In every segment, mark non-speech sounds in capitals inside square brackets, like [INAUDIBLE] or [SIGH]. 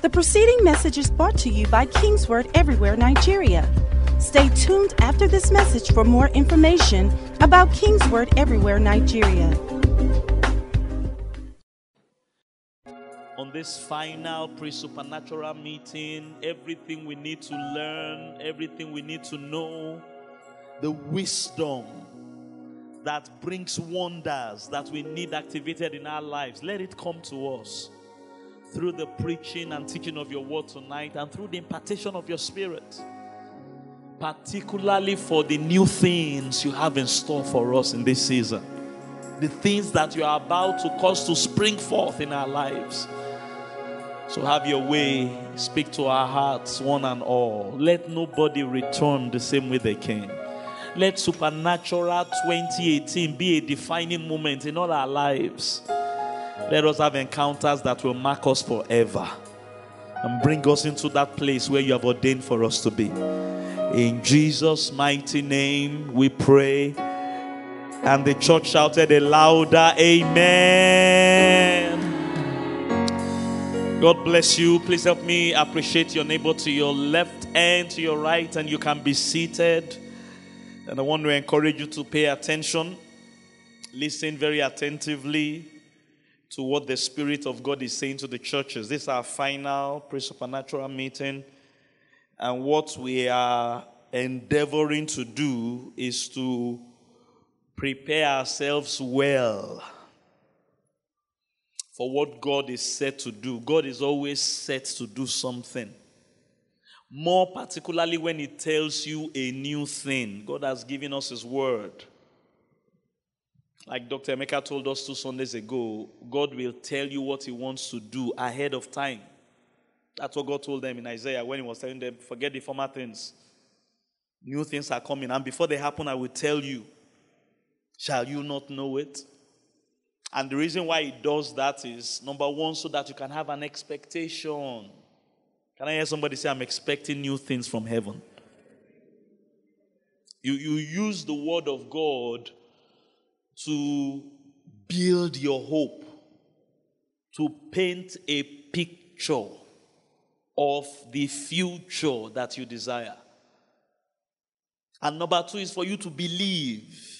The preceding message is brought to you by Kingsword Everywhere Nigeria. Stay tuned after this message for more information about Kingsword Everywhere Nigeria. On this final pre supernatural meeting, everything we need to learn, everything we need to know, the wisdom that brings wonders that we need activated in our lives, let it come to us through the preaching and teaching of your word tonight and through the impartation of your spirit. Particularly for the new things you have in store for us in this season. The things that you are about to cause to spring forth in our lives. So have your way. Speak to our hearts, one and all. Let nobody return the same way they came. Let Supernatural 2018 be a defining moment in all our lives. Let us have encounters that will mark us forever and bring us into that place where you have ordained for us to be. In Jesus' mighty name, we pray. And the church shouted a louder Amen. God bless you. Please help me appreciate your neighbor to your left and to your right, and you can be seated. And I want to encourage you to pay attention, listen very attentively to what the Spirit of God is saying to the churches. This is our final pre supernatural meeting. And what we are endeavoring to do is to prepare ourselves well for what God is set to do. God is always set to do something. More particularly when He tells you a new thing. God has given us His word. Like Dr. Emeka told us two Sundays ago, God will tell you what He wants to do ahead of time. That's what God told them in Isaiah when He was telling them, forget the former things. New things are coming, and before they happen, I will tell you. Shall you not know it? And the reason why He does that is number one, so that you can have an expectation. Can I hear somebody say, I'm expecting new things from heaven? You, you use the word of God to build your hope, to paint a picture of the future that you desire. And number two is for you to believe.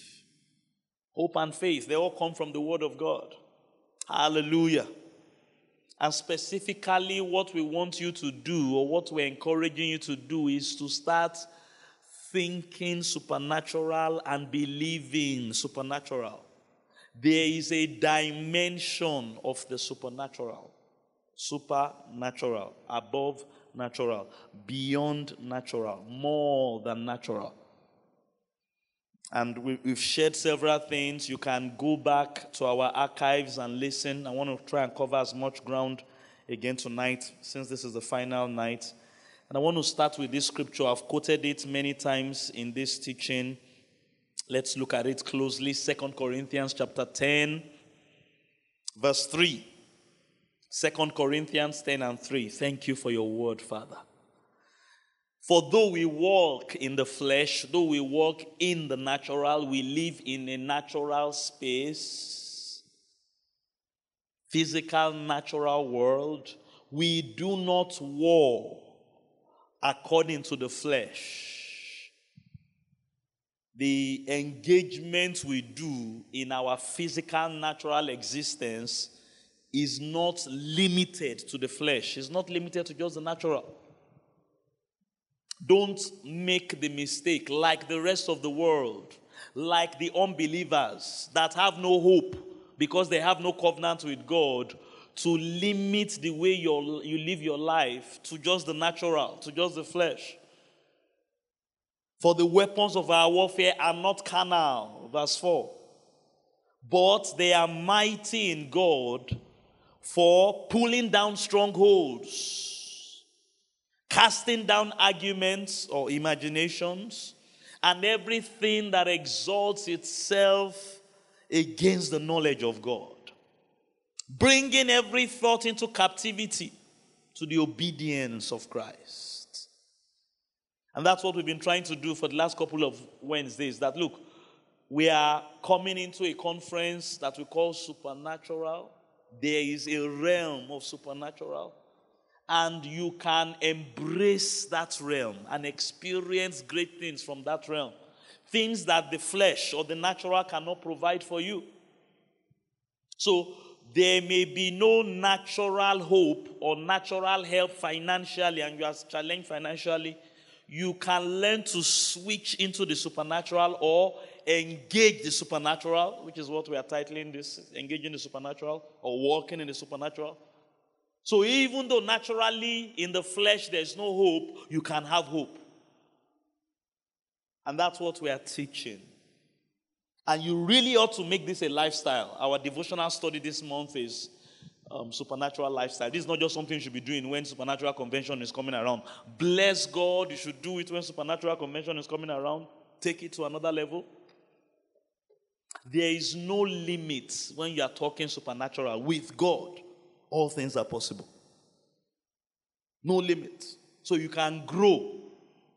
Hope and faith, they all come from the Word of God. Hallelujah. And specifically, what we want you to do, or what we're encouraging you to do, is to start thinking supernatural and believing supernatural. There is a dimension of the supernatural, supernatural, above natural, beyond natural, more than natural. And we've shared several things. You can go back to our archives and listen. I want to try and cover as much ground again tonight, since this is the final night. And I want to start with this scripture. I've quoted it many times in this teaching. Let's look at it closely. Second Corinthians chapter 10, verse 3. 2 Corinthians 10 and 3. Thank you for your word, Father. For though we walk in the flesh, though we walk in the natural, we live in a natural space, physical, natural world. We do not war according to the flesh. The engagement we do in our physical, natural existence is not limited to the flesh, it's not limited to just the natural. Don't make the mistake like the rest of the world, like the unbelievers that have no hope because they have no covenant with God to limit the way you you live your life to just the natural, to just the flesh. For the weapons of our warfare are not carnal, verse 4, but they are mighty in God for pulling down strongholds, casting down arguments or imaginations, and everything that exalts itself against the knowledge of God bringing every thought into captivity to the obedience of Christ. And that's what we've been trying to do for the last couple of Wednesdays. That look, we are coming into a conference that we call supernatural. There is a realm of supernatural. and you can embrace that realm and experience great things from that realm. Things that the flesh or the natural cannot provide for you. So, there may be no natural hope or natural help financially, and you are challenged financially. You can learn to switch into the supernatural or engage the supernatural, which is what we are titling this engaging the supernatural or walking in the supernatural. So even though naturally in the flesh there's no hope, you can have hope. And that's what we are teaching. And you really ought to make this a lifestyle. Our devotional study this month is um, supernatural lifestyle. This is not just something you should be doing when supernatural convention is coming around. Bless God, you should do it when supernatural convention is coming around. Take it to another level. There is no limit when you are talking supernatural. With God, all things are possible. No limit. So you can grow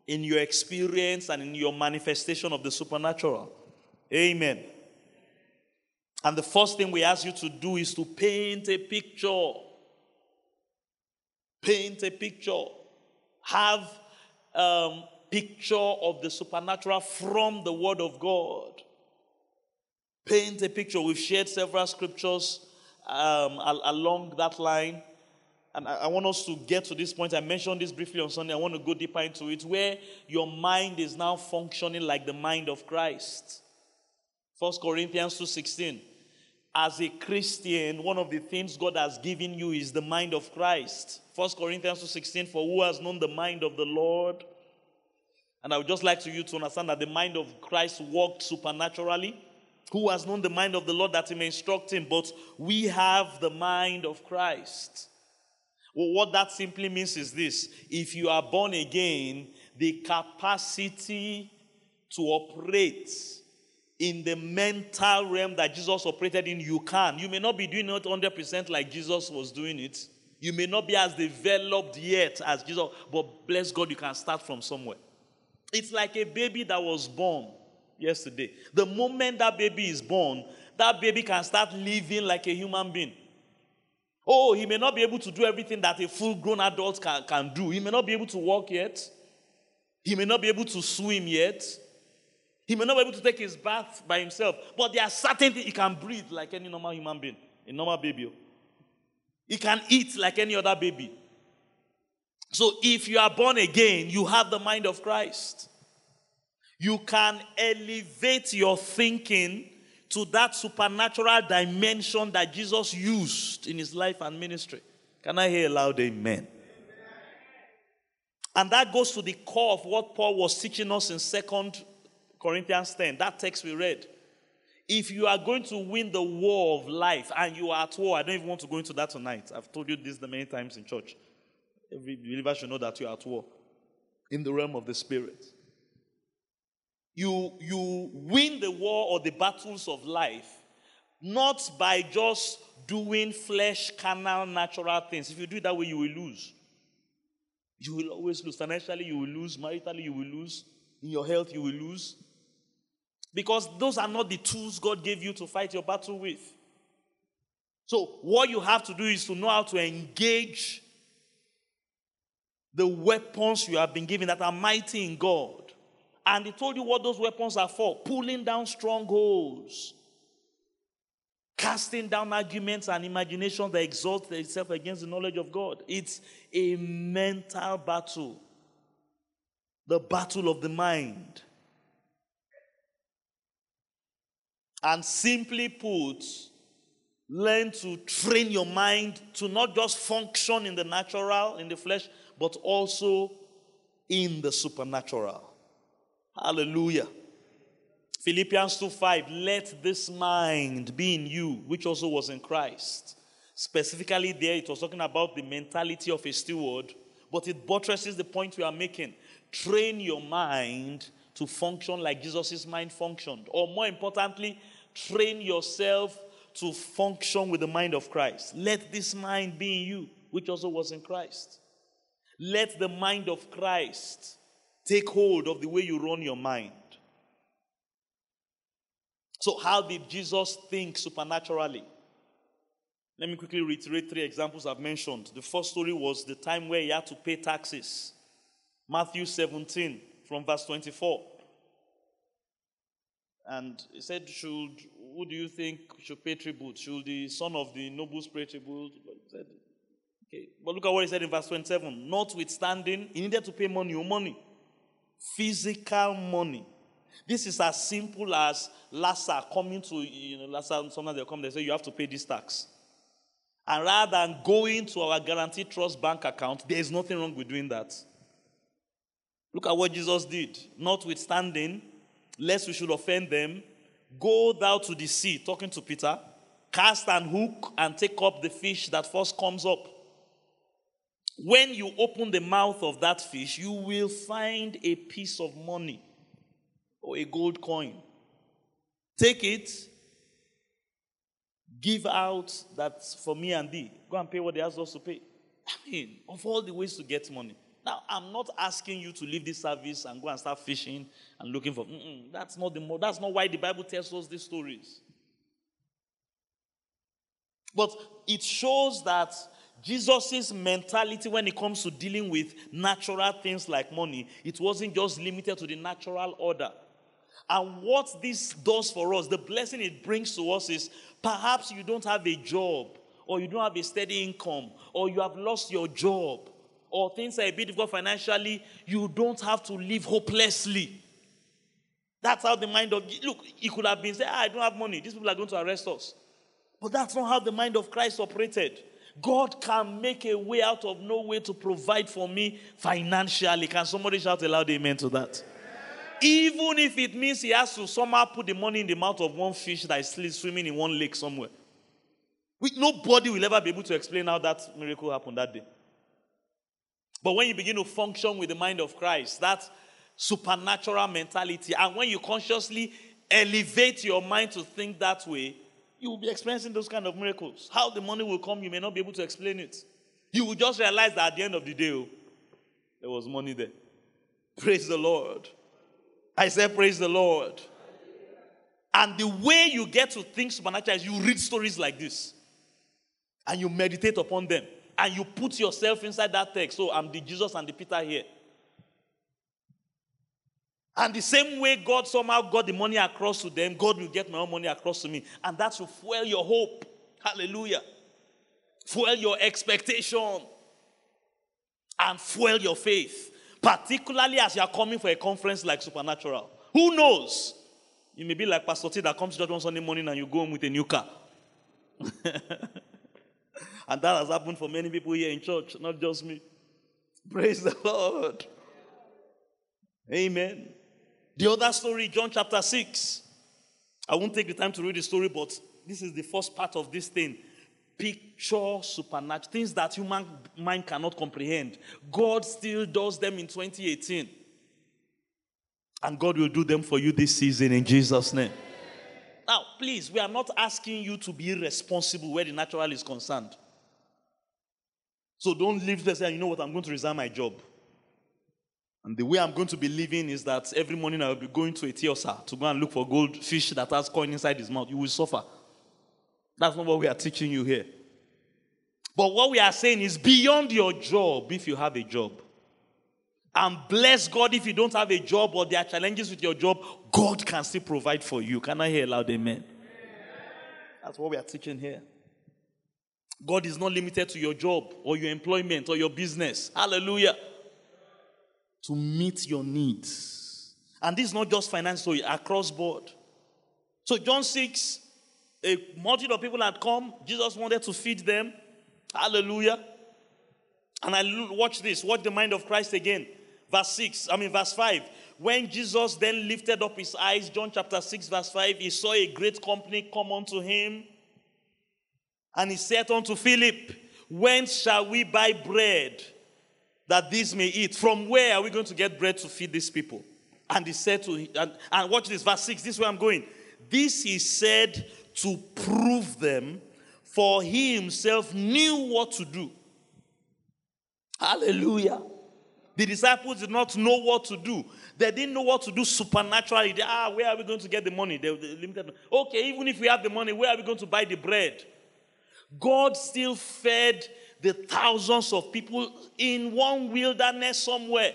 in your experience and in your manifestation of the supernatural. Amen. And the first thing we ask you to do is to paint a picture. Paint a picture. Have um, picture of the supernatural from the Word of God. Paint a picture. We've shared several scriptures um, along that line. And I, I want us to get to this point. I mentioned this briefly on Sunday. I want to go deeper into it, where your mind is now functioning like the mind of Christ. 1 Corinthians 2:16. As a Christian, one of the things God has given you is the mind of Christ. 1 Corinthians 2:16, for who has known the mind of the Lord? And I would just like to you to understand that the mind of Christ worked supernaturally who has known the mind of the Lord that he may instruct him, but we have the mind of Christ. Well, what that simply means is this if you are born again, the capacity to operate in the mental realm that Jesus operated in, you can. You may not be doing it 100% like Jesus was doing it. You may not be as developed yet as Jesus, but bless God, you can start from somewhere. It's like a baby that was born yesterday. The moment that baby is born, that baby can start living like a human being. Oh, he may not be able to do everything that a full grown adult can, can do. He may not be able to walk yet. He may not be able to swim yet. He may not be able to take his bath by himself. But there are certain things he can breathe like any normal human being, a normal baby. Oh. He can eat like any other baby. So if you are born again, you have the mind of Christ you can elevate your thinking to that supernatural dimension that Jesus used in his life and ministry. Can I hear a loud amen? amen? And that goes to the core of what Paul was teaching us in Second Corinthians 10, that text we read. If you are going to win the war of life and you are at war, I don't even want to go into that tonight. I've told you this the many times in church. Every believer should know that you are at war in the realm of the spirit. You, you win the war or the battles of life not by just doing flesh, carnal, natural things. If you do it that way, you will lose. You will always lose. Financially, you will lose. Maritally, you will lose. In your health, you will lose. Because those are not the tools God gave you to fight your battle with. So, what you have to do is to know how to engage the weapons you have been given that are mighty in God and he told you what those weapons are for pulling down strongholds, casting down arguments and imaginations that exalt itself against the knowledge of God. It's a mental battle, the battle of the mind. And simply put, learn to train your mind to not just function in the natural, in the flesh, but also in the supernatural. Hallelujah. Philippians 2 5, let this mind be in you, which also was in Christ. Specifically, there it was talking about the mentality of a steward, but it buttresses the point we are making. Train your mind to function like Jesus' mind functioned. Or more importantly, train yourself to function with the mind of Christ. Let this mind be in you, which also was in Christ. Let the mind of Christ take hold of the way you run your mind. So, how did Jesus think supernaturally? Let me quickly reiterate three examples I've mentioned. The first story was the time where he had to pay taxes. Matthew 17, from verse 24. And he said, Should who do you think should pay tribute? Should the son of the nobles pay tribute? He Said, okay. But look at what he said in verse 27. Notwithstanding, he needed to pay money or money. Physical money. This is as simple as Lassa coming to, you know, Lassa, sometimes they come, they say, you have to pay this tax. And rather than going to our Guaranty Trust bank account, there is nothing wrong with doing that. Look at what Jesus did. Notwithstanding, lest we should offend them, go thou to the sea, talking to Peter, cast an hook and take up the fish that first comes up. When you open the mouth of that fish, you will find a piece of money or a gold coin. Take it, give out that's for me and thee. Go and pay what they asked us to pay. I mean, of all the ways to get money. Now, I'm not asking you to leave this service and go and start fishing and looking for. that's not the. More that's not why the Bible tells us these stories. But it shows that Jesus' mentality when it comes to dealing with natural things like money, it wasn't just limited to the natural order. And what this does for us, the blessing it brings to us is perhaps you don't have a job, or you don't have a steady income, or you have lost your job, or things are a bit difficult financially, you don't have to live hopelessly. That's how the mind of look, he could have been said, ah, I don't have money, these people are going to arrest us. But that's not how the mind of Christ operated. God can make a way out of no way to provide for me financially. Can somebody shout aloud amen to that? Even if it means he has to somehow put the money in the mouth of one fish that is swimming in one lake somewhere. We, nobody will ever be able to explain how that miracle happened that day. But when you begin to function with the mind of Christ, that supernatural mentality, and when you consciously elevate your mind to think that way, you will be experiencing those kind of miracles. How the money will come, you may not be able to explain it. You will just realize that at the end of the day, oh, there was money there. Praise the Lord. I said, Praise the Lord. And the way you get to think supernatural is you read stories like this and you meditate upon them and you put yourself inside that text. So I'm the Jesus and the Peter here. And the same way God somehow got the money across to them, God will get my own money across to me. And that will fuel your hope. Hallelujah. Fuel your expectation. And fuel your faith. Particularly as you are coming for a conference like Supernatural. Who knows? You may be like Pastor T that comes to church one Sunday morning and you go home with a new car. [LAUGHS] And that has happened for many people here in church, not just me. Praise the Lord. Amen. The other story, John chapter 6. I won't take the time to read the story, but this is the first part of this thing. Picture supernatural things that human mind cannot comprehend. God still does them in 2018. And God will do them for you this season in Jesus' name. Now, please, we are not asking you to be responsible where the natural is concerned. So don't leave there saying, you know what, I'm going to resign my job. And the way I'm going to be living is that every morning I will be going to a tiosa to go and look for goldfish that has coin inside his mouth. You will suffer. That's not what we are teaching you here. But what we are saying is beyond your job, if you have a job. And bless God if you don't have a job or there are challenges with your job, God can still provide for you. Can I hear a loud amen? That's what we are teaching here. God is not limited to your job or your employment or your business. Hallelujah. To meet your needs. And this is not just financial, across board. So, John 6, a multitude of people had come. Jesus wanted to feed them. Hallelujah. And I watch this, watch the mind of Christ again. Verse 6, I mean, verse 5. When Jesus then lifted up his eyes, John chapter 6, verse 5, he saw a great company come unto him and he said unto Philip, When shall we buy bread that these may eat? From where are we going to get bread to feed these people? And he said to him, and, and watch this, verse 6, this is where I'm going. This he said to prove them, for he himself knew what to do. Hallelujah. The disciples did not know what to do. They didn't know what to do supernaturally. They, ah, where are we going to get the money? They, they limited. Okay, even if we have the money, where are we going to buy the bread? God still fed the thousands of people in one wilderness somewhere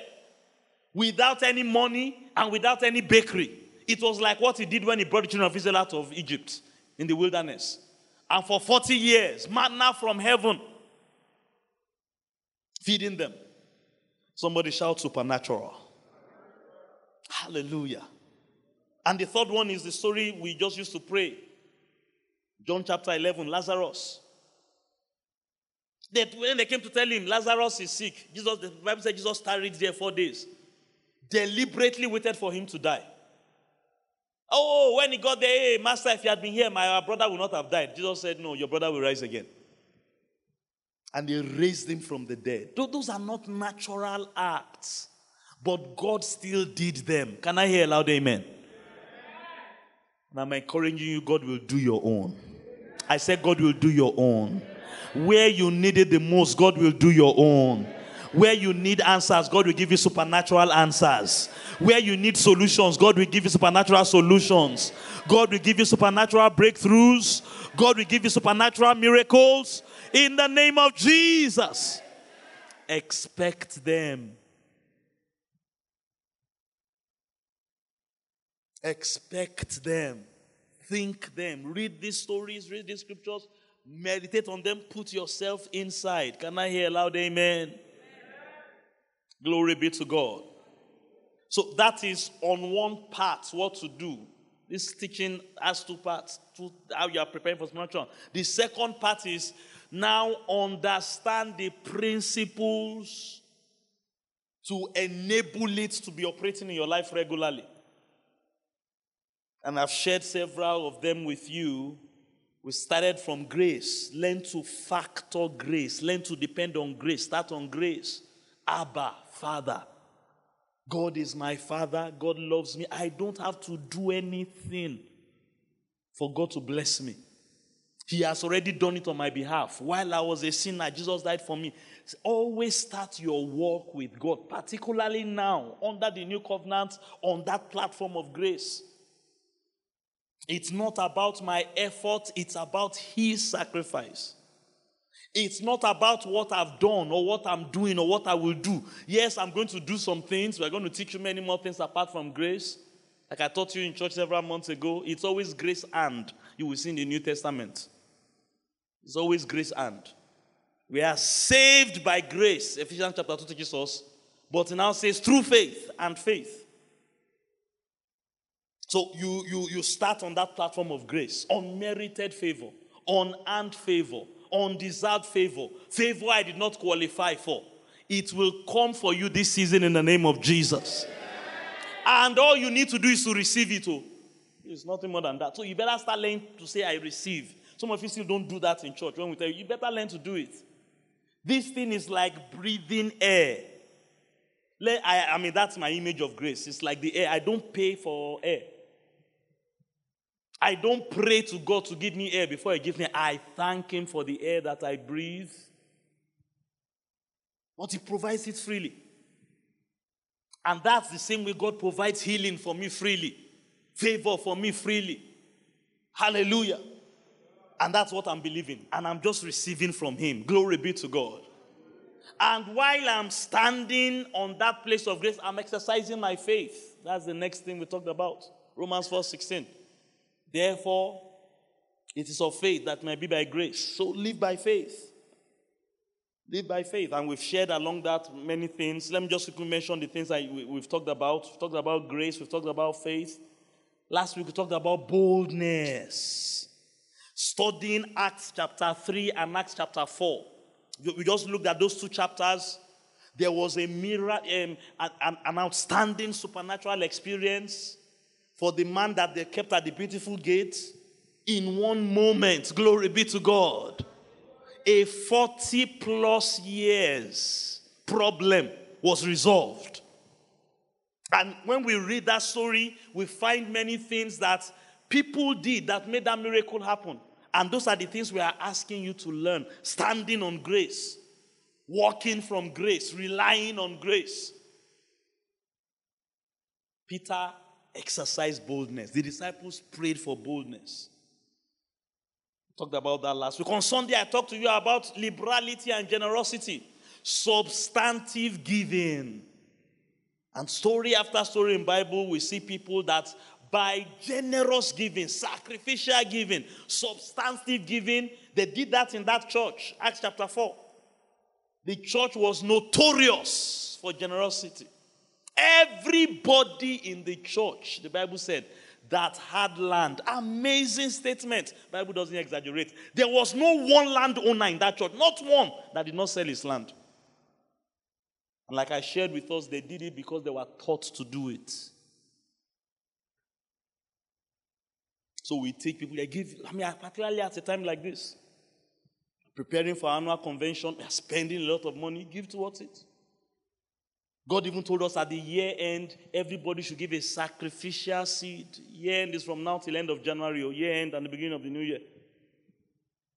without any money and without any bakery. It was like what he did when he brought the children of Israel out of Egypt in the wilderness. And for 40 years, manna from heaven, feeding them. Somebody shout supernatural. Hallelujah. And the third one is the story we just used to pray. John chapter 11, Lazarus. That when they came to tell him Lazarus is sick, Jesus, the Bible said Jesus tarried there four days. Deliberately waited for him to die. Oh, when he got there, hey, Master, if you had been here, my brother would not have died. Jesus said, No, your brother will rise again. And they raised him from the dead. Those are not natural acts, but God still did them. Can I hear a loud amen? And I'm encouraging you, God will do your own. I said, God will do your own. Where you need it the most, God will do your own. Where you need answers, God will give you supernatural answers. Where you need solutions, God will give you supernatural solutions. God will give you supernatural breakthroughs. God will give you supernatural miracles. In the name of Jesus, expect them. Expect them. Think them. Read these stories, read these scriptures, meditate on them, put yourself inside. Can I hear a loud amen? amen? Glory be to God. So that is on one part what to do. This teaching has two parts, two, how you are preparing for spiritual. The second part is now understand the principles to enable it to be operating in your life regularly. And I've shared several of them with you we started from grace. Learn to factor grace. Learn to depend on grace. Start on grace. Abba, Father. God is my Father. God loves me. I don't have to do anything for God to bless me. He has already done it on my behalf. While I was a sinner, Jesus died for me. Always start your walk with God, particularly now, under the new covenant, on that platform of grace. It's not about my effort, it's about His sacrifice. It's not about what I've done or what I'm doing or what I will do. Yes, I'm going to do some things. We're going to teach you many more things apart from grace. Like I taught you in church several months ago, it's always grace and. You will see in the New Testament. It's always grace and. We are saved by grace. Ephesians chapter 2 teaches us. But it now says through faith and faith. So you, you, you start on that platform of grace, unmerited favor, unearned favor, undeserved favor, favor I did not qualify for. It will come for you this season in the name of Jesus. And all you need to do is to receive it. Oh. It's nothing more than that. So you better start learning to say, I receive. Some of you still don't do that in church. When we tell you, you better learn to do it. This thing is like breathing air. I, I mean, that's my image of grace. It's like the air. I don't pay for air. I don't pray to God to give me air before He gives me. I thank Him for the air that I breathe. But He provides it freely. And that's the same way God provides healing for me freely, favor for me freely. Hallelujah. And that's what I'm believing. And I'm just receiving from Him. Glory be to God. And while I'm standing on that place of grace, I'm exercising my faith. That's the next thing we talked about. Romans 4 16. Therefore, it is of faith that may be by grace. So live by faith. Live by faith. And we've shared along that many things. Let me just quickly mention the things that we've talked about. We've talked about grace, we've talked about faith. Last week we talked about boldness. Studying Acts chapter 3 and Acts chapter 4. We just looked at those two chapters. There was a mirror, um, an, an outstanding supernatural experience for the man that they kept at the beautiful gate in one moment. Glory be to God. A 40 plus years problem was resolved. And when we read that story, we find many things that people did that made that miracle happen. And those are the things we are asking you to learn standing on grace, walking from grace, relying on grace. Peter exercise boldness. The disciples prayed for boldness. We Talked about that last week. On Sunday, I talked to you about liberality and generosity, substantive giving. And story after story in Bible, we see people that by generous giving, sacrificial giving, substantive giving, they did that in that church. Acts chapter 4. The church was notorious for generosity. Everybody in the church, the Bible said, that had land. Amazing statement. Bible doesn't exaggerate. There was no one landowner in that church, not one that did not sell his land. And like I shared with us, they did it because they were taught to do it. So we take people, they give, I mean, particularly at a time like this, preparing for annual convention, spending a lot of money, give towards it. God even told us at the year end, everybody should give a sacrificial seed. Year end is from now till end of January, or year end and the beginning of the new year.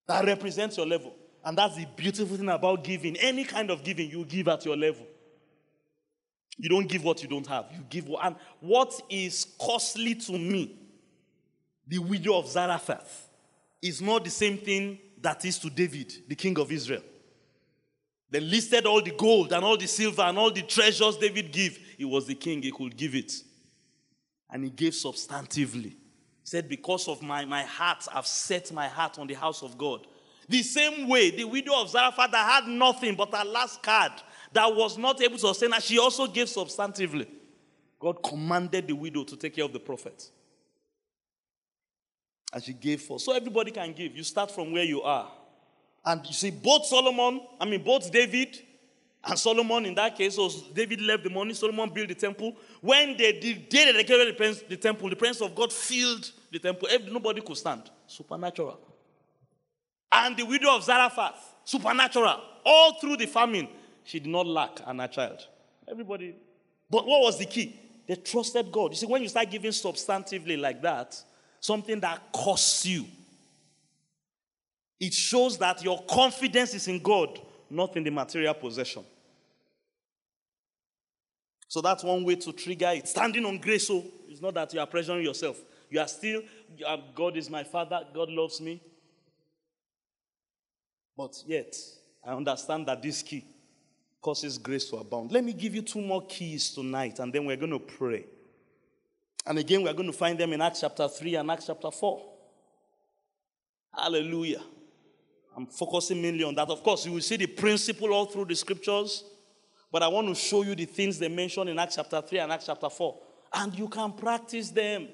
That represents your level. And that's the beautiful thing about giving. Any kind of giving, you give at your level. You don't give what you don't have. You give what, and what is costly to me, the widow of Zarephath, is not the same thing that is to David, the king of Israel. They listed all the gold and all the silver and all the treasures David gave. He was the king, he could give it. And he gave substantively. He said, Because of my, my heart, I've set my heart on the house of God. The same way, the widow of Zarephath that had nothing but her last card that was not able to sustain her, she also gave substantively. God commanded the widow to take care of the prophet. And she gave for. So everybody can give. You start from where you are. And you see, both Solomon, I mean, both David and Solomon in that case, was David left the money, Solomon built the temple. When they did, they dedicated the, temple, the presence of God filled the temple. Nobody could stand. Supernatural. And the widow of Zarephath, supernatural. All through the famine, she did not lack and her child. Everybody. But what was the key? They trusted God. You see, when you start giving substantively like that, something that costs you, it shows that your confidence is in God, not in the material possession. So that's one way to trigger it. Standing on grace, so it's not that you are pressuring yourself. You are still, God is my father, God loves me. But yet, I understand that this key causes grace to abound. Let me give you two more keys tonight, and then we're going to pray. And again, we're going to find them in Acts chapter 3 and Acts chapter 4. Hallelujah. I'm focusing mainly on that. Of course, you will see the principle all through the scriptures, but I want to show you the things they mention in Acts chapter 3 and Acts chapter 4. And you can practice them.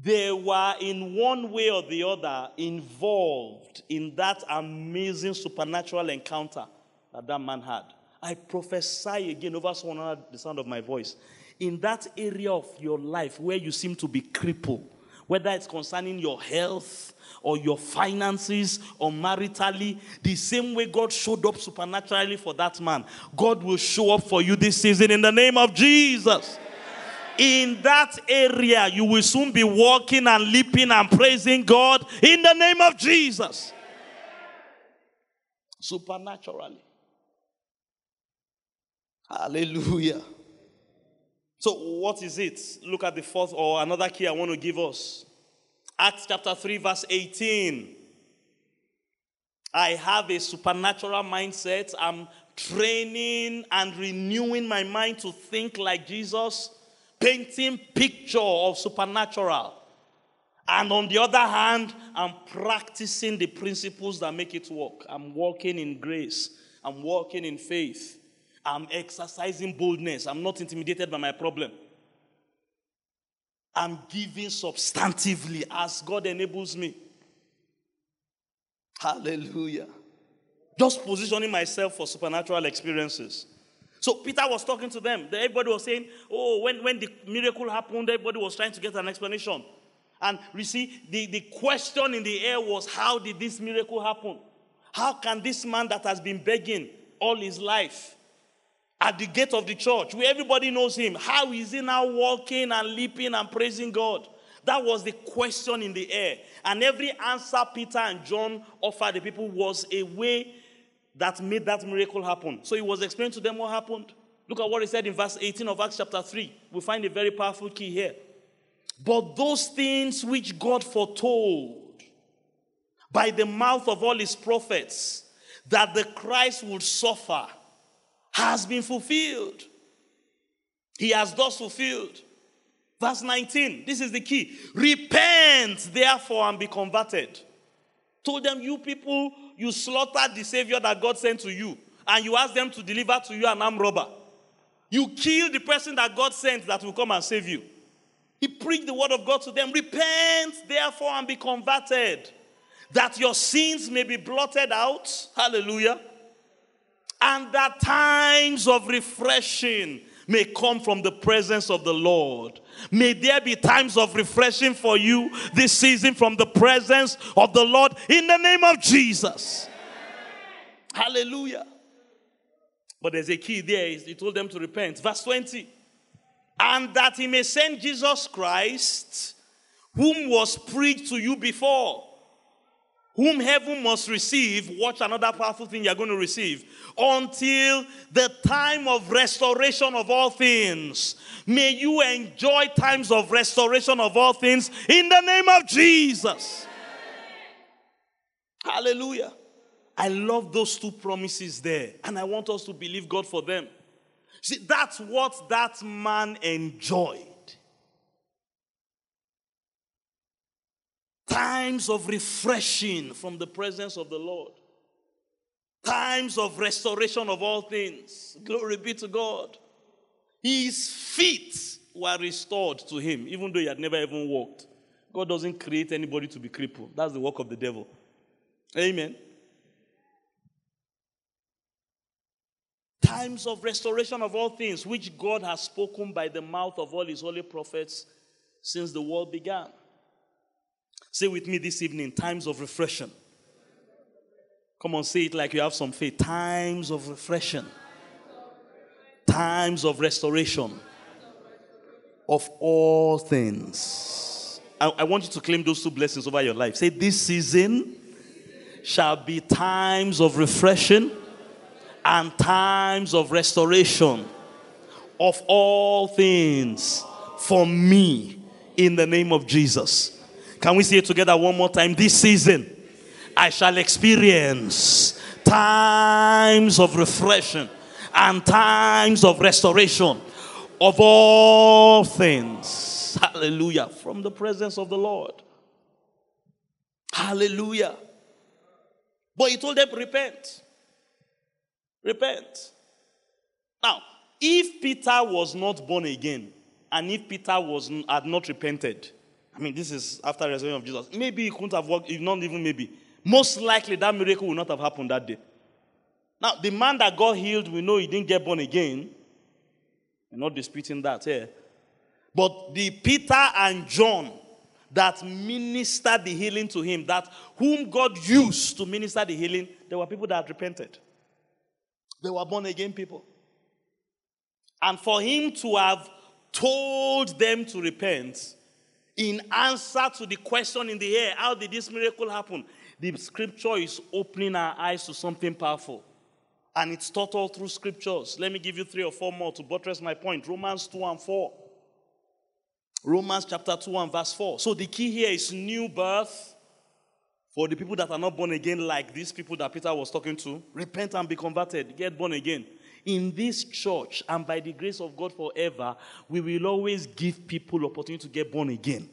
They were, in one way or the other, involved in that amazing supernatural encounter that that man had. I prophesy again over someone under the sound of my voice. In that area of your life where you seem to be crippled, whether it's concerning your health or your finances or maritally, the same way God showed up supernaturally for that man, God will show up for you this season in the name of Jesus. In that area, you will soon be walking and leaping and praising God in the name of Jesus. Supernaturally. Hallelujah. So, what is it? Look at the fourth or another key I want to give us. Acts chapter 3, verse 18. I have a supernatural mindset. I'm training and renewing my mind to think like Jesus, painting picture of supernatural. And on the other hand, I'm practicing the principles that make it work. I'm walking in grace. I'm walking in faith. I'm exercising boldness. I'm not intimidated by my problem. I'm giving substantively as God enables me. Hallelujah. Just positioning myself for supernatural experiences. So Peter was talking to them. Everybody was saying, Oh, when, when the miracle happened, everybody was trying to get an explanation. And you see, the, the question in the air was, How did this miracle happen? How can this man that has been begging all his life at the gate of the church where everybody knows him. How is he now walking and leaping and praising God? That was the question in the air. And every answer Peter and John offered the people was a way that made that miracle happen. So he was explaining to them what happened. Look at what he said in verse 18 of Acts chapter 3. We find a very powerful key here. But those things which God foretold by the mouth of all his prophets that the Christ would suffer has been fulfilled. He has thus fulfilled. Verse 19, this is the key. Repent, therefore, and be converted. Told them, You people, you slaughtered the Savior that God sent to you, and you asked them to deliver to you an armed robber. You killed the person that God sent that will come and save you. He preached the word of God to them. Repent, therefore, and be converted, that your sins may be blotted out. Hallelujah. And that times of refreshing may come from the presence of the Lord. May there be times of refreshing for you this season from the presence of the Lord in the name of Jesus. Hallelujah. But there's a key there. He told them to repent. Verse 20. And that he may send Jesus Christ, whom was preached to you before whom heaven must receive, watch another powerful thing you're going to receive, until the time of restoration of all things. May you enjoy times of restoration of all things in the name of Jesus. Hallelujah. I love those two promises there, and I want us to believe God for them. See, that's what that man enjoyed. Times of refreshing from the presence of the Lord. Times of restoration of all things. Glory be to God. His feet were restored to him, even though he had never even walked. God doesn't create anybody to be crippled. That's the work of the devil. Amen. Times of restoration of all things, which God has spoken by the mouth of all his holy prophets since the world began. Say with me this evening times of refreshing. Come on, say it like you have some faith. Times of refreshing, times of restoration of all things. I, I, want you to claim those two blessings over your life. Say, This season shall be times of refreshing and times of restoration of all things for me in the name of Jesus. Can we say it together one more time? This season, I shall experience times of refreshing and times of restoration of all things. Hallelujah. From the presence of the Lord. Hallelujah. But he told them, repent. Repent. Now, if Peter was not born again, and if Peter was had not repented, I mean, this is after the resurrection of Jesus. Maybe it couldn't have worked, if not even maybe. Most likely that miracle would not have happened that day. Now, the man that got healed, we know he didn't get born again. We're not disputing that here. But the Peter and John that ministered the healing to him, that whom God used to minister the healing, there were people that had repented. They were born again people. And for him to have told them to repent, in answer to the question in the air, how did this miracle happen? The scripture is opening our eyes to something powerful. And it's taught all through scriptures. Let me give you three or four more to buttress my point. Romans 2 and 4. Romans chapter 2 and verse 4. So the key here is new birth for the people that are not born again, like these people that Peter was talking to. Repent and be converted, get born again. In this church, and by the grace of God forever, we will always give people opportunity to get born again.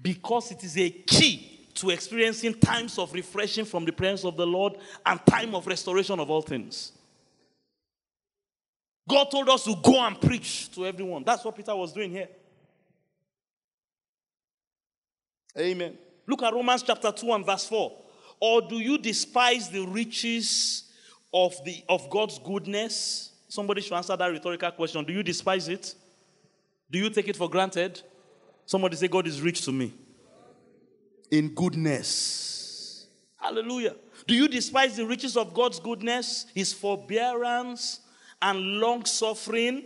Because it is a key to experiencing times of refreshing from the presence of the Lord and time of restoration of all things. God told us to go and preach to everyone. That's what Peter was doing here. Amen. Look at Romans chapter 2 and verse 4. Or do you despise the riches of, the, of God's goodness? Somebody should answer that rhetorical question. Do you despise it? Do you take it for granted? Somebody say, God is rich to me in goodness. Hallelujah. Do you despise the riches of God's goodness, His forbearance, and long suffering?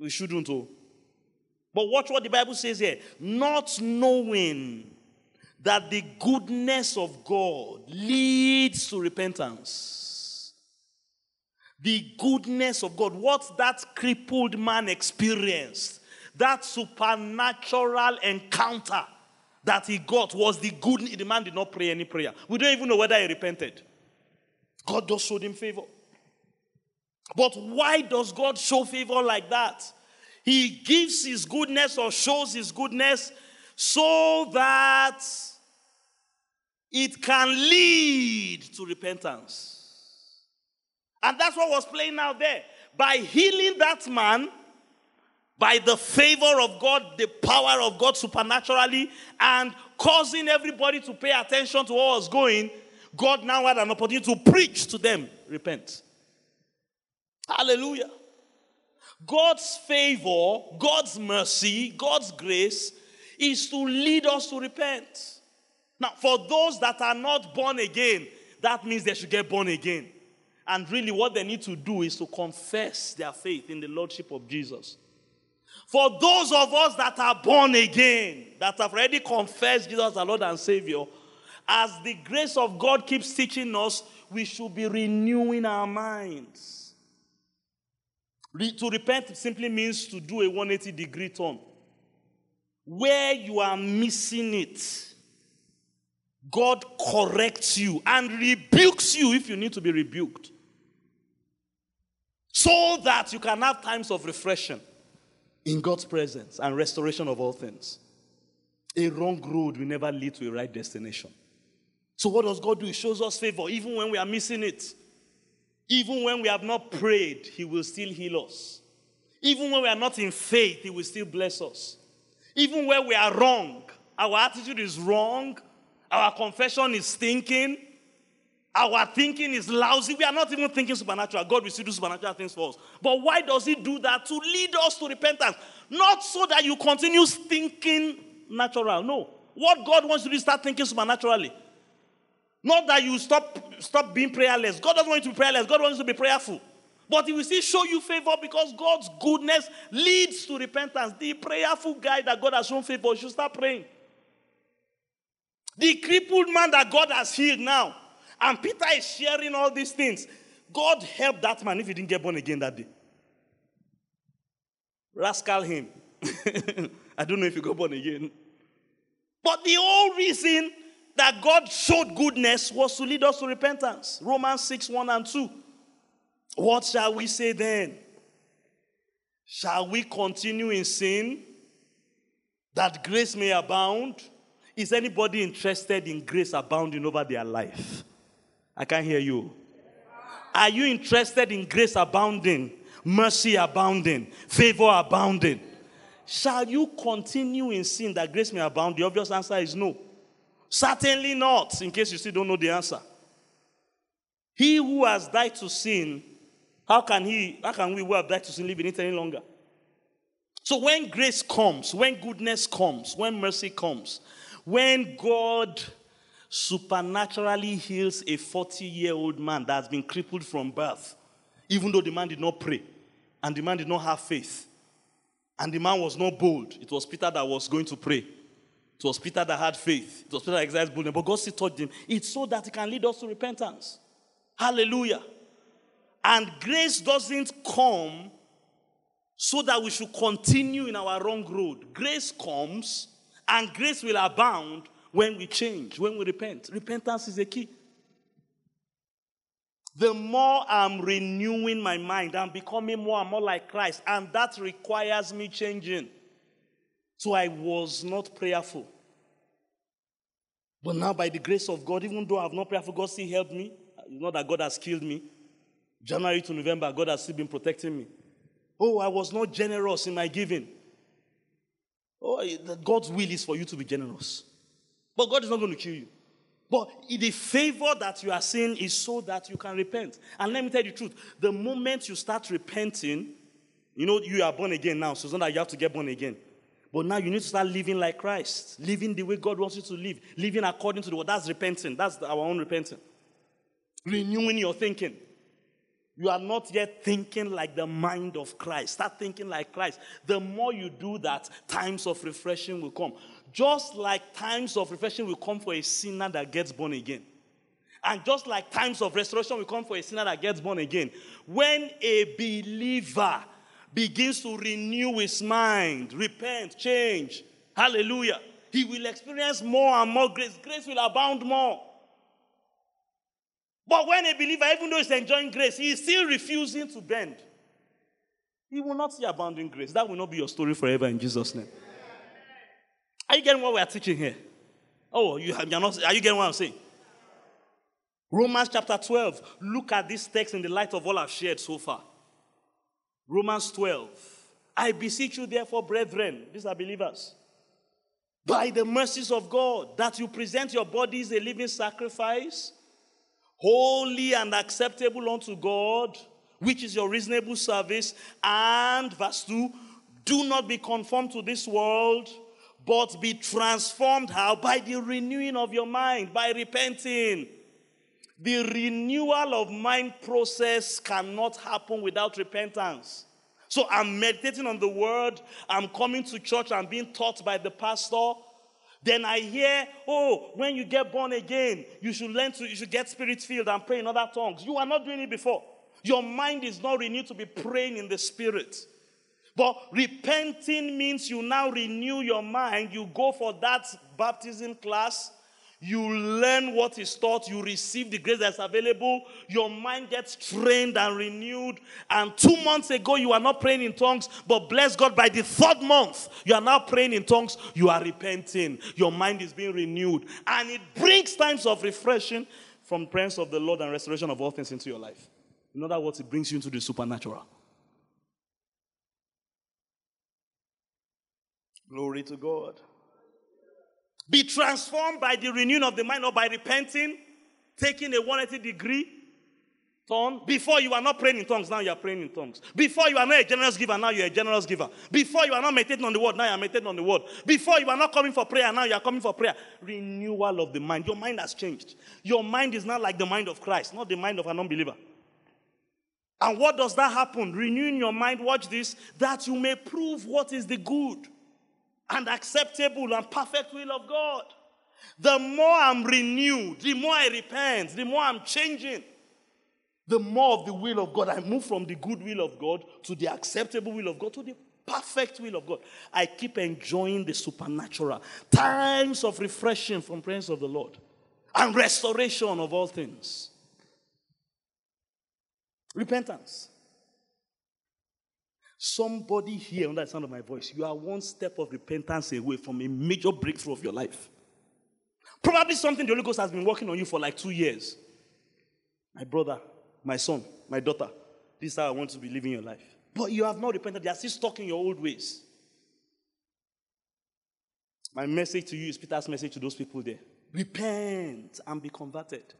We shouldn't. Oh. But watch what the Bible says here. Not knowing that the goodness of God leads to repentance. The goodness of God, what that crippled man experienced, that supernatural encounter that he got was the good. The man did not pray any prayer. We don't even know whether he repented. God just showed him favor. But why does God show favor like that? He gives his goodness or shows his goodness so that it can lead to repentance. And that's what was playing out there. By healing that man, by the favor of God, the power of God supernaturally, and causing everybody to pay attention to what was going, God now had an opportunity to preach to them repent. Hallelujah. God's favor, God's mercy, God's grace is to lead us to repent. Now, for those that are not born again, that means they should get born again. And really, what they need to do is to confess their faith in the Lordship of Jesus. For those of us that are born again, that have already confessed Jesus as Lord and Savior, as the grace of God keeps teaching us, we should be renewing our minds. Re- to repent simply means to do a 180 degree turn. Where you are missing it, God corrects you and rebukes you if you need to be rebuked. So that you can have times of refreshing in God's presence and restoration of all things. A wrong road will never lead to a right destination. So, what does God do? He shows us favor even when we are missing it. Even when we have not prayed, He will still heal us. Even when we are not in faith, He will still bless us. Even where we are wrong, our attitude is wrong, our confession is thinking, our thinking is lousy. We are not even thinking supernatural. God will still do supernatural things for us. But why does He do that? To lead us to repentance. Not so that you continue thinking natural. No. What God wants you to do start thinking supernaturally. Not that you stop, stop being prayerless. God doesn't want you to be prayerless. God wants you to be prayerful. But He will still show you favor because God's goodness leads to repentance. The prayerful guy that God has shown favor should start praying. The crippled man that God has healed now. And Peter is sharing all these things. God help that man if he didn't get born again that day. Rascal him. [LAUGHS] I don't know if he got born again. But the whole reason that God showed goodness was to lead us to repentance. Romans 6 1 and 2. What shall we say then? Shall we continue in sin that grace may abound? Is anybody interested in grace abounding over their life? I can't hear you. Are you interested in grace abounding, mercy abounding, favor abounding? Shall you continue in sin that grace may abound? The obvious answer is no. Certainly not, in case you still don't know the answer. He who has died to sin, how can he, how can we who have died to sin live in it any longer? So when grace comes, when goodness comes, when mercy comes, when God supernaturally heals a 40 year old man that has been crippled from birth, even though the man did not pray and the man did not have faith. And the man was not bold. It was Peter that was going to pray. It was Peter that had faith. It was Peter that exercised boldness. But God still taught him. It's so that it can lead us to repentance. Hallelujah. And grace doesn't come so that we should continue in our wrong road. Grace comes and grace will abound when we change, when we repent. Repentance is the key. The more I'm renewing my mind, I'm becoming more and more like Christ, and that requires me changing. So I was not prayerful. But now, by the grace of God, even though I've not prayerful, God still helped me. It's not that God has killed me. January to November, God has still been protecting me. Oh, I was not generous in my giving. Oh, God's will is for you to be generous. But God is not going to kill you. But the favor that you are seeing is so that you can repent. And let me tell you the truth the moment you start repenting, you know, you are born again now, so it's not that you have to get born again. But now you need to start living like Christ, living the way God wants you to live, living according to the word. That's repenting. That's our own repenting. Renewing your thinking. You are not yet thinking like the mind of Christ. Start thinking like Christ. The more you do that, times of refreshing will come. Just like times of refreshing will come for a sinner that gets born again. And just like times of restoration will come for a sinner that gets born again. When a believer begins to renew his mind, repent, change, hallelujah, he will experience more and more grace. Grace will abound more. But when a believer, even though he's enjoying grace, he is still refusing to bend. He will not see abounding grace. That will not be your story forever in Jesus' name. Are you getting what we are teaching here? Oh, you are not. Are you getting what I'm saying? Romans chapter 12. Look at this text in the light of all I've shared so far. Romans 12. I beseech you, therefore, brethren, these are believers, by the mercies of God, that you present your bodies a living sacrifice, holy and acceptable unto God, which is your reasonable service. And, verse 2, do not be conformed to this world, but be transformed how? By the renewing of your mind, by repenting. The renewal of mind process cannot happen without repentance. So I'm meditating on the word, I'm coming to church, I'm being taught by the pastor. Then I hear, oh, when you get born again, you should learn to, you should get spirit filled and pray in other tongues. You are not doing it before. Your mind is not renewed to be praying in the spirit. But repenting means you now renew your mind. You go for that baptism class. You learn what is taught. You receive the grace that's available. Your mind gets trained and renewed. And two months ago, you are not praying in tongues. But bless God, by the third month, you are now praying in tongues. You are repenting. Your mind is being renewed. And it brings times of refreshing from presence of the Lord and restoration of all things into your life. In other words, it brings you into the supernatural. Glory to God. Be transformed by the renewing of the mind or by repenting, taking a 180 degree turn. Before you are not praying in tongues, now you are praying in tongues. Before you are not a generous giver, now you are a generous giver. Before you are not meditating on the word, now you are meditating on the word. Before you are not coming for prayer, now you are coming for prayer. Renewal of the mind. Your mind has changed. Your mind is not like the mind of Christ, not the mind of an unbeliever. And what does that happen? Renewing your mind, watch this, that you may prove what is the good and acceptable and perfect will of God. The more I'm renewed, the more I repent, the more I'm changing, the more of the will of God. I move from the good will of God to the acceptable will of God to the perfect will of God. I keep enjoying the supernatural times of refreshing from presence of the Lord and restoration of all things. Repentance. Somebody here under the sound of my voice, you are one step of repentance away from a major breakthrough of your life. Probably something the Holy Ghost has been working on you for like two years. My brother, my son, my daughter, this is how I want to be living your life. But you have not repented, you are still stuck in your old ways. My message to you is Peter's message to those people there repent and be converted.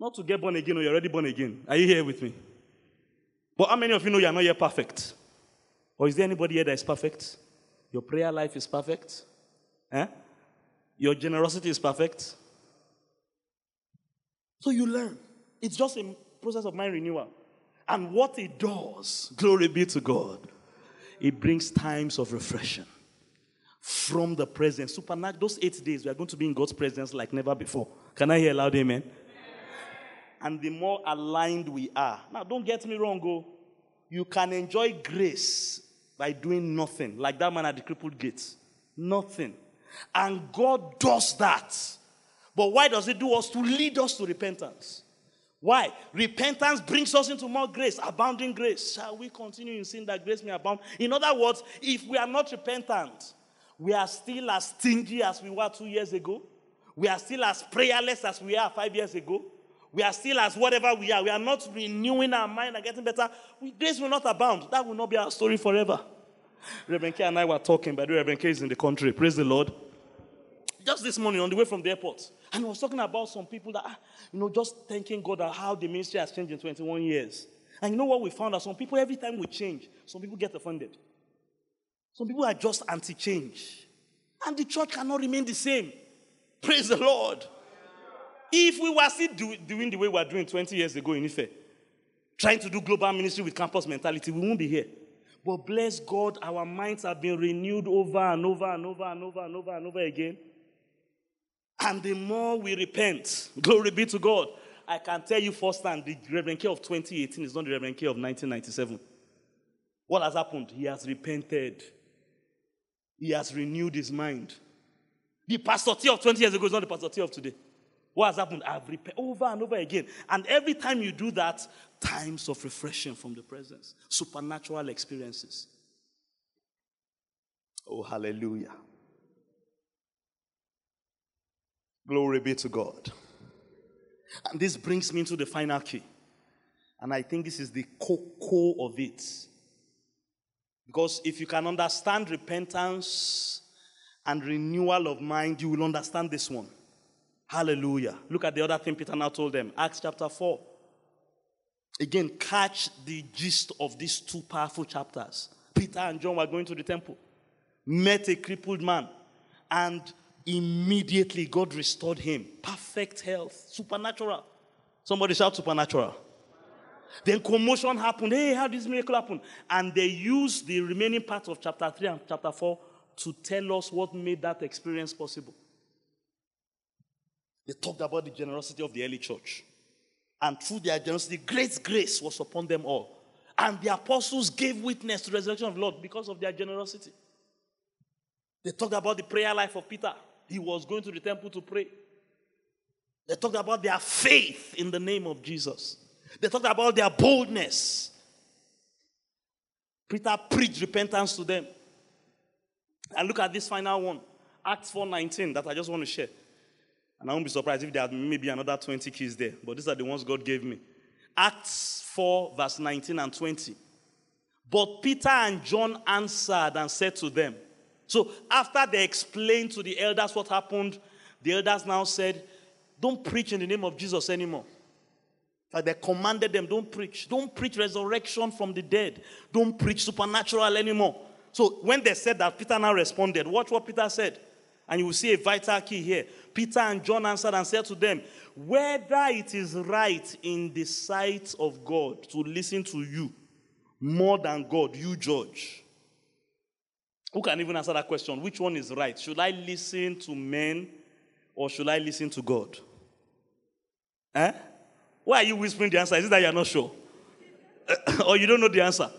Not to get born again or you're already born again. Are you here with me? But how many of you know you're not yet perfect? Or is there anybody here that is perfect? Your prayer life is perfect? Eh? Your generosity is perfect? So you learn. It's just a process of mind renewal. And what it does, glory be to God, it brings times of refreshing from the presence. Supernatural, those eight days, we are going to be in God's presence like never before. Can I hear loud amen? And the more aligned we are. Now, don't get me wrong, go. Oh. You can enjoy grace by doing nothing, like that man at the crippled gate. Nothing. And God does that. But why does He do us? To lead us to repentance. Why? Repentance brings us into more grace, abounding grace. Shall we continue in sin that grace may abound? In other words, if we are not repentant, we are still as stingy as we were two years ago. We are still as prayerless as we are five years ago we are still as whatever we are. We are not renewing our mind and getting better. We, grace will not abound. That will not be our story forever. Reverend K and I were talking, by the way, Reverend K is in the country. Praise the Lord. Just this morning on the way from the airport. And I was talking about some people that, ah, you know, just thanking God at how the ministry has changed in 21 years. And you know what we found out? Some people, every time we change, some people get offended. Some people are just anti change. And the church cannot remain the same. Praise the Lord. If we were still do, doing the way we were doing 20 years ago in Ife, trying to do global ministry with campus mentality, we won't be here. But bless God, our minds have been renewed over and over and over and over and over and over again. And the more we repent, glory be to God. I can tell you firsthand, the Reverend K of 2018 is not the Reverend K of 1997. What has happened? He has repented. He has renewed his mind. The pastor of 20 years ago is not the pastor of today. What has happened? I've repaired over and over again. And every time you do that, times of refreshing from the presence, supernatural experiences. Oh, hallelujah. Glory be to God. And this brings me to the final key. And I think this is the core of it. Because if you can understand repentance and renewal of mind, you will understand this one. Hallelujah. Look at the other thing Peter now told them. Acts chapter 4. Again, catch the gist of these two powerful chapters. Peter and John were going to the temple, met a crippled man, and immediately God restored him. Perfect health, supernatural. Somebody shout supernatural. Then commotion happened. Hey, how did this miracle happen? And they used the remaining part of chapter 3 and chapter 4 to tell us what made that experience possible. They talked about the generosity of the early church. And through their generosity, great grace was upon them all. And the apostles gave witness to the resurrection of the Lord because of their generosity. They talked about the prayer life of Peter. He was going to the temple to pray. They talked about their faith in the name of Jesus. They talked about their boldness. Peter preached repentance to them. And look at this final one, Acts 4:19, that I just want to share. And I won't be surprised if there are maybe another 20 keys there, but these are the ones God gave me. Acts 4, verse 19 and 20. But Peter and John answered and said to them, So after they explained to the elders what happened, the elders now said, Don't preach in the name of Jesus anymore. Like they commanded them, don't preach. Don't preach resurrection from the dead. Don't preach supernatural anymore. So when they said that, Peter now responded. Watch what Peter said. And you will see a vital key here. Peter and John answered and said to them, Whether it is right in the sight of God to listen to you more than God, you judge. Who can even answer that question? Which one is right? Should I listen to men or should I listen to God? Eh? Why are you whispering the answer? Is it that you're not sure? [COUGHS] or you don't know the answer?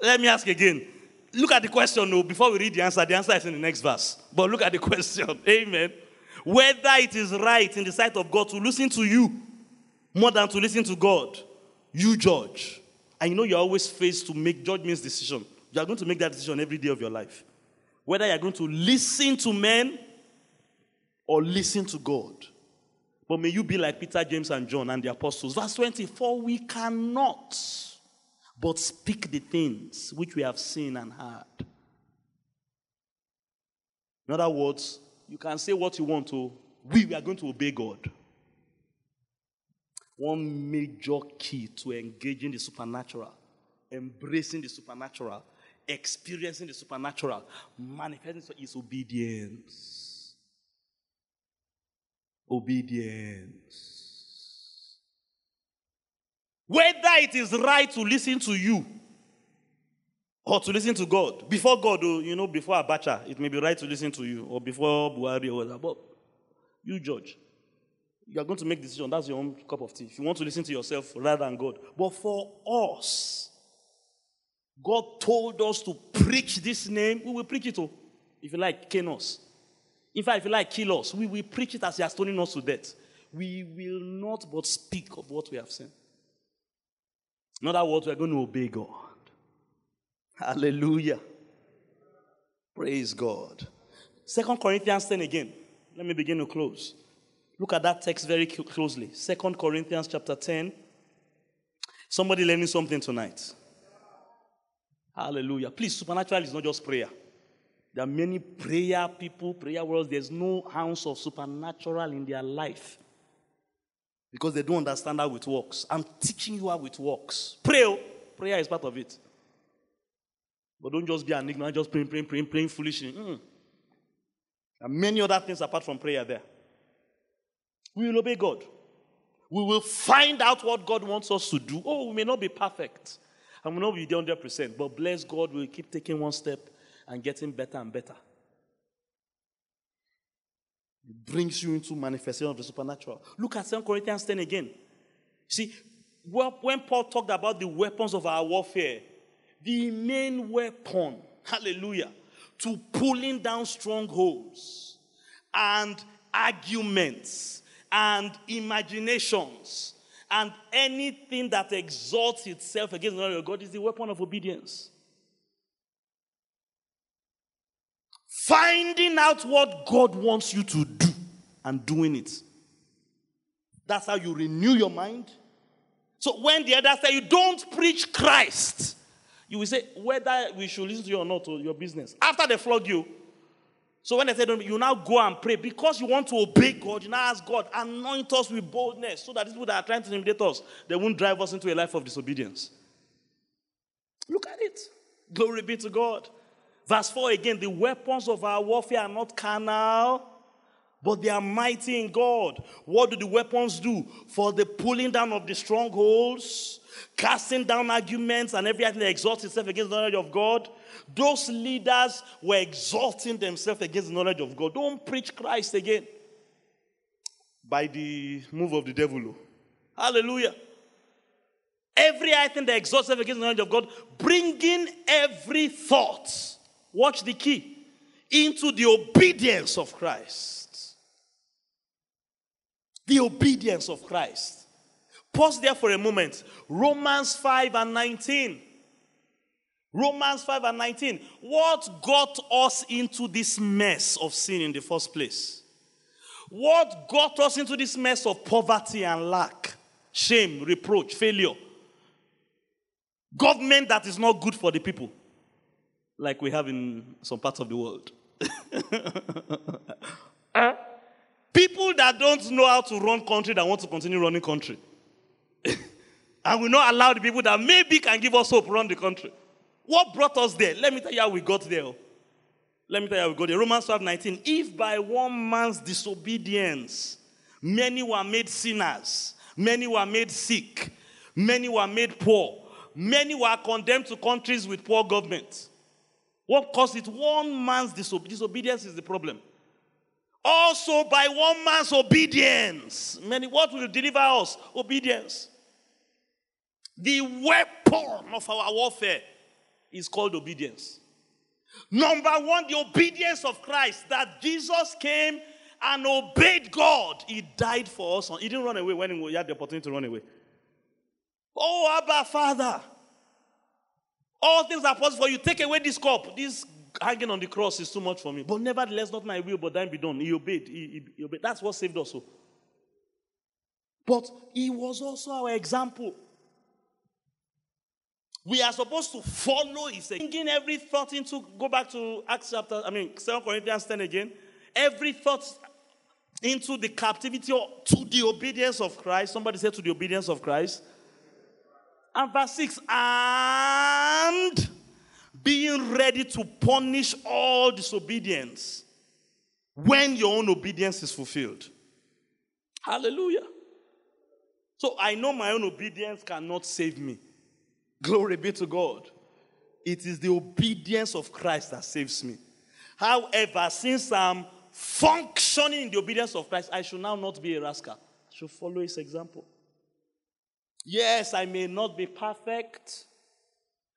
Let me ask again. Look at the question, no, before we read the answer. The answer is in the next verse. But look at the [LAUGHS] question. Amen. Whether it is right in the sight of God to listen to you more than to listen to God, you judge. And you know you're always faced to make judgment's decision. You are going to make that decision every day of your life. Whether you're going to listen to men or listen to God. But may you be like Peter, James, and John and the apostles. Verse 24 we cannot but speak the things which we have seen and heard. In other words, you can say what you want to, we we are going to obey God. One major key to engaging the supernatural, embracing the supernatural, experiencing the supernatural, manifesting is obedience obedience. Whether it is right to listen to you or to listen to God. Before God, oh, you know, before Abacha, it may be right to listen to you, or before Buhari or whatever. But you judge. You are going to make decision. That's your own cup of tea. If you want to listen to yourself rather than God. But for us, God told us to preach this name. We will preach it. Oh, if you like, Kenos. In fact, if you like, kill us. We will preach it as He has stoning us to death. We will not but speak of what we have seen. In other words, we are going to obey God. Hallelujah. Praise God. Second Corinthians 10 again. Let me begin to close. Look at that text very closely. Second Corinthians chapter 10. Somebody learning something tonight. Hallelujah. Please, supernatural is not just prayer. There are many prayer people, prayer worlds. There's no ounce of supernatural in their life because they don't understand how it works. I'm teaching you how it works. Pray. Oh. Prayer is part of it. But don't just be an ignorant, just praying, praying, praying, praying foolishly. Mm. Are many other things apart from prayer there. We will obey God. We will find out what God wants us to do. Oh, we may not be perfect. I will not be 100%, but bless God, we'll keep taking one step and getting better and better. It brings you into manifestation of the supernatural. Look at 2 Corinthians 10 again. See, when Paul talked about the weapons of our warfare, the main weapon, hallelujah, to pulling down strongholds and arguments and imaginations and anything that exalts itself against the knowledge of God is the weapon of obedience. Finding out what God wants you to do and doing it. That's how you renew your mind. So when the other say you don't preach Christ, you will say whether we should listen to you or not or your business. After they flog you, so when they say you now go and pray because you want to obey God, you now ask God, anoint us with boldness so that these people that are trying to intimidate us, they won't drive us into a life of disobedience. Look at it. Glory be to God. Verse 4 again, the weapons of our warfare are not carnal, but they are mighty in God. What do the weapons do? For the pulling down of the strongholds, casting down arguments and everything that exalts itself against the knowledge of God. Those leaders were exalting themselves against the knowledge of God. Don't preach Christ again by the move of the devil. Oh. Hallelujah. Every item that exalts itself against the knowledge of God, bringing every thought, watch the key, into the obedience of Christ. The obedience of Christ. Pause there for a moment. Romans 5 and 19. Romans 5 and 19. What got us into this mess of sin in the first place? What got us into this mess of poverty and lack, shame, reproach, failure? Government that is not good for the people, like we have in some parts of the world. [LAUGHS] people that don't know how to run country that want to continue running country. [COUGHS] and we not allow the people that maybe can give us hope run the country. What brought us there? Let me tell you how we got there. Let me tell you how we got there. Romans 12 19. If by one man's disobedience many were made sinners, many were made sick, many were made poor, many were condemned to countries with poor government. What caused it? One man's disobe- disobedience is the problem. Also, by one man's obedience, many what will deliver us? Obedience. The weapon of our warfare is called obedience. Number one, the obedience of Christ that Jesus came and obeyed God. He died for us. He didn't run away when he had the opportunity to run away. Oh, Abba, Father. All things are possible for you. Take away this cup. This hanging on the cross is too much for me. But nevertheless, not my will, but thine be done. He obeyed. He, he, he obeyed. That's what saved us. Oh. But he was also our example. We are supposed to follow his thinking every thought into go back to Acts chapter, I mean, 2 Corinthians 10 again. Every thought into the captivity or to the obedience of Christ. Somebody said to the obedience of Christ. And verse 6 and being ready to punish all disobedience when your own obedience is fulfilled. Hallelujah. So I know my own obedience cannot save me. Glory be to God. It is the obedience of Christ that saves me. However, since I'm functioning in the obedience of Christ, I should now not be a rascal. I should follow his example. Yes, I may not be perfect.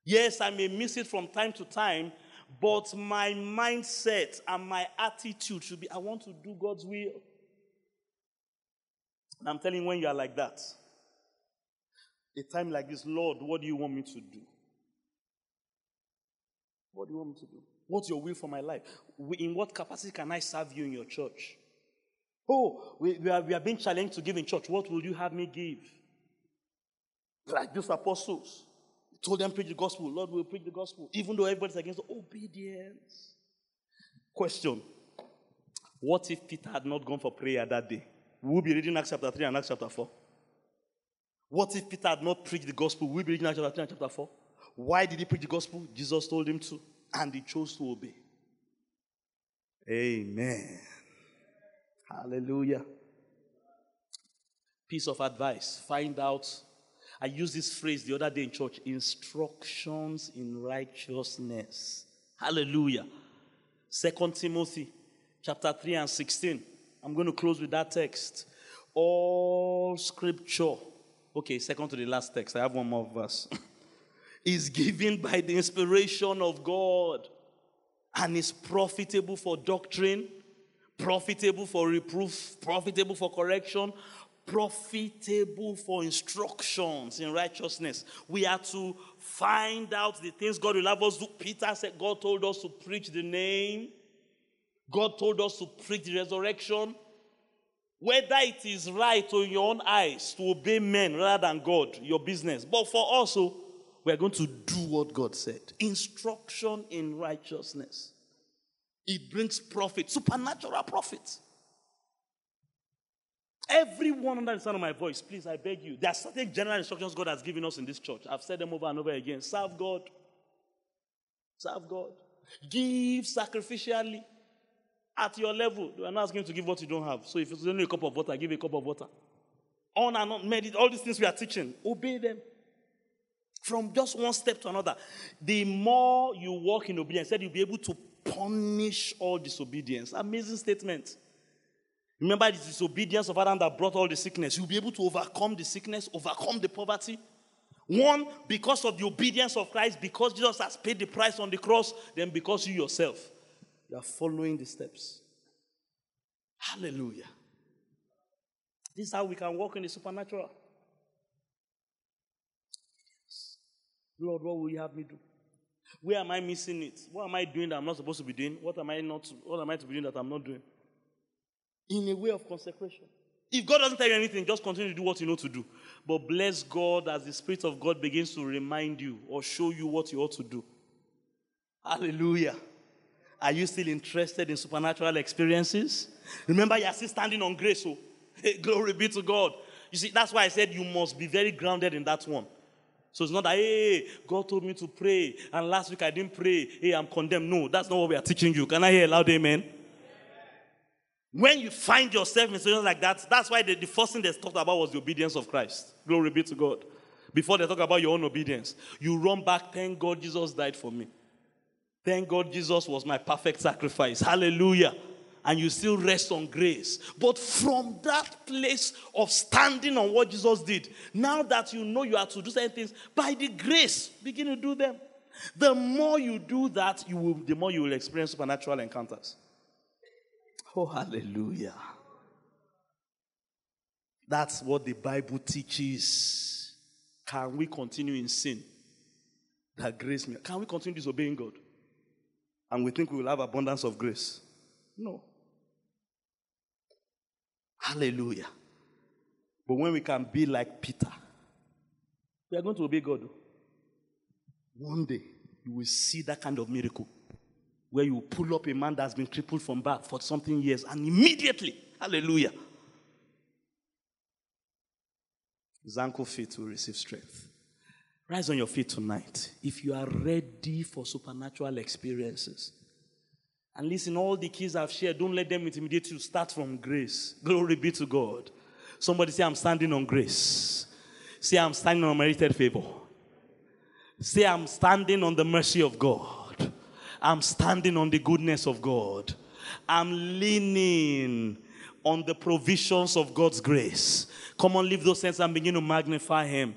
Yes, I may miss it from time to time, but my mindset and my attitude should be I want to do God's will. And I'm telling you, when you are like that, a time like this, Lord, what do you want me to do? What do you want me to do? What's your will for my life? In what capacity can I serve you in your church? Oh, we, we, are, we are being challenged to give in church. What will you have me give? Like those apostles. Told them preach the gospel. Lord will preach the gospel. Even though everybody's against obedience. Question. What if Peter had not gone for prayer that day? We'll be reading Acts chapter 3 and Acts chapter 4. What if Peter had not preached the gospel? We'll be reading Acts chapter 3 and chapter 4. Why did he preach the gospel? Jesus told him to, and he chose to obey. Amen. Hallelujah. Piece of advice find out. I used this phrase the other day in church instructions in righteousness. Hallelujah. Second Timothy chapter 3 and 16. I'm going to close with that text. All scripture Okay, second to the last text. I have one more verse. [LAUGHS] is given by the inspiration of God. and is profitable for doctrine, profitable for reproof, profitable for correction, profitable for instructions in righteousness. We are to find out the things God will have us do. Peter said, God told us to preach the name, God told us to preach the resurrection. Whether it is right in your own eyes to obey men rather than God, your business. But for also, oh, we are going to do what God said. Instruction in righteousness. It brings profit, supernatural profit. Everyone under the sound of my voice, please, I beg you. There are certain general instructions God has given us in this church. I've said them over and over again. Serve God. Serve God. Give sacrificially at your level. We are not asking you to give what you don't have. So if it's only a cup of water, give a cup of water. On and on, medit- all these things we are teaching, obey them. From just one step to another. The more you walk in obedience, said you'll be able to punish all disobedience. Amazing statement. Remember, it is disobedience of Adam that brought all the sickness. You'll be able to overcome the sickness, overcome the poverty. One, because of the obedience of Christ, because Jesus has paid the price on the cross, then because you yourself, you are following the steps. Hallelujah. This is how we can walk in the supernatural. Lord, what will you have me do? Where am I missing it? What am I doing that I'm not supposed to be doing? What am I not? What am I to be doing that I'm not doing? in a way of consecration. If God doesn't tell you anything, just continue to do what you know to do. But bless God as the Spirit of God begins to remind you or show you what you ought to do. Hallelujah. Are you still interested in supernatural experiences? Remember, you're still standing on grace. So, hey, glory be to God. You see, that's why I said you must be very grounded in that one. So it's not that, hey, God told me to pray, and last week I didn't pray. Hey, I'm condemned. No, that's not what we are teaching you. Can I hear a loud amen? When you find yourself in situations like that, that's why the, the first thing they talked about was the obedience of Christ. Glory be to God. Before they talk about your own obedience, you run back, thank God Jesus died for me. Thank God Jesus was my perfect sacrifice. Hallelujah. And you still rest on grace. But from that place of standing on what Jesus did, now that you know you are to do certain things, by the grace, begin to do them. The more you do that, you will, the more you will experience supernatural encounters. Oh, hallelujah. That's what the Bible teaches. Can we continue in sin? That grace, can we continue disobeying God? And we think we will have abundance of grace? No. Hallelujah. But when we can be like Peter, we are going to obey God. Oh. One day, you will see that kind of miracle where you pull up a man that's been crippled from birth for something years and immediately, hallelujah, his ankle feet will receive strength. Rise on your feet tonight if you are ready for supernatural experiences. And listen, all the keys I've shared, don't let them intimidate you. Start from grace. Glory be to God. Somebody say, I'm standing on grace. Say, I'm standing on merited favor. Say, I'm standing on the mercy of God. I'm standing on the goodness of God. I'm leaning on the provisions of God's grace. Come on, leave those things and begin to magnify Him.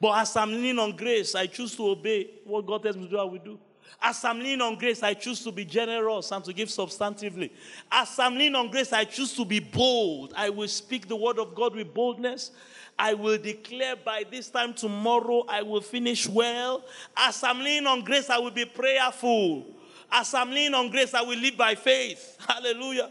But as I'm leaning on grace, I choose to obey what God tells me to do, I will do. As I'm leaning on grace, I choose to be generous and to give substantively. As I'm leaning on grace, I choose to be bold. I will speak the word of God with boldness. I will declare by this time tomorrow I will finish well. As I'm leaning on grace, I will be prayerful. As I'm leaning on grace, I will live by faith. [LAUGHS] Hallelujah.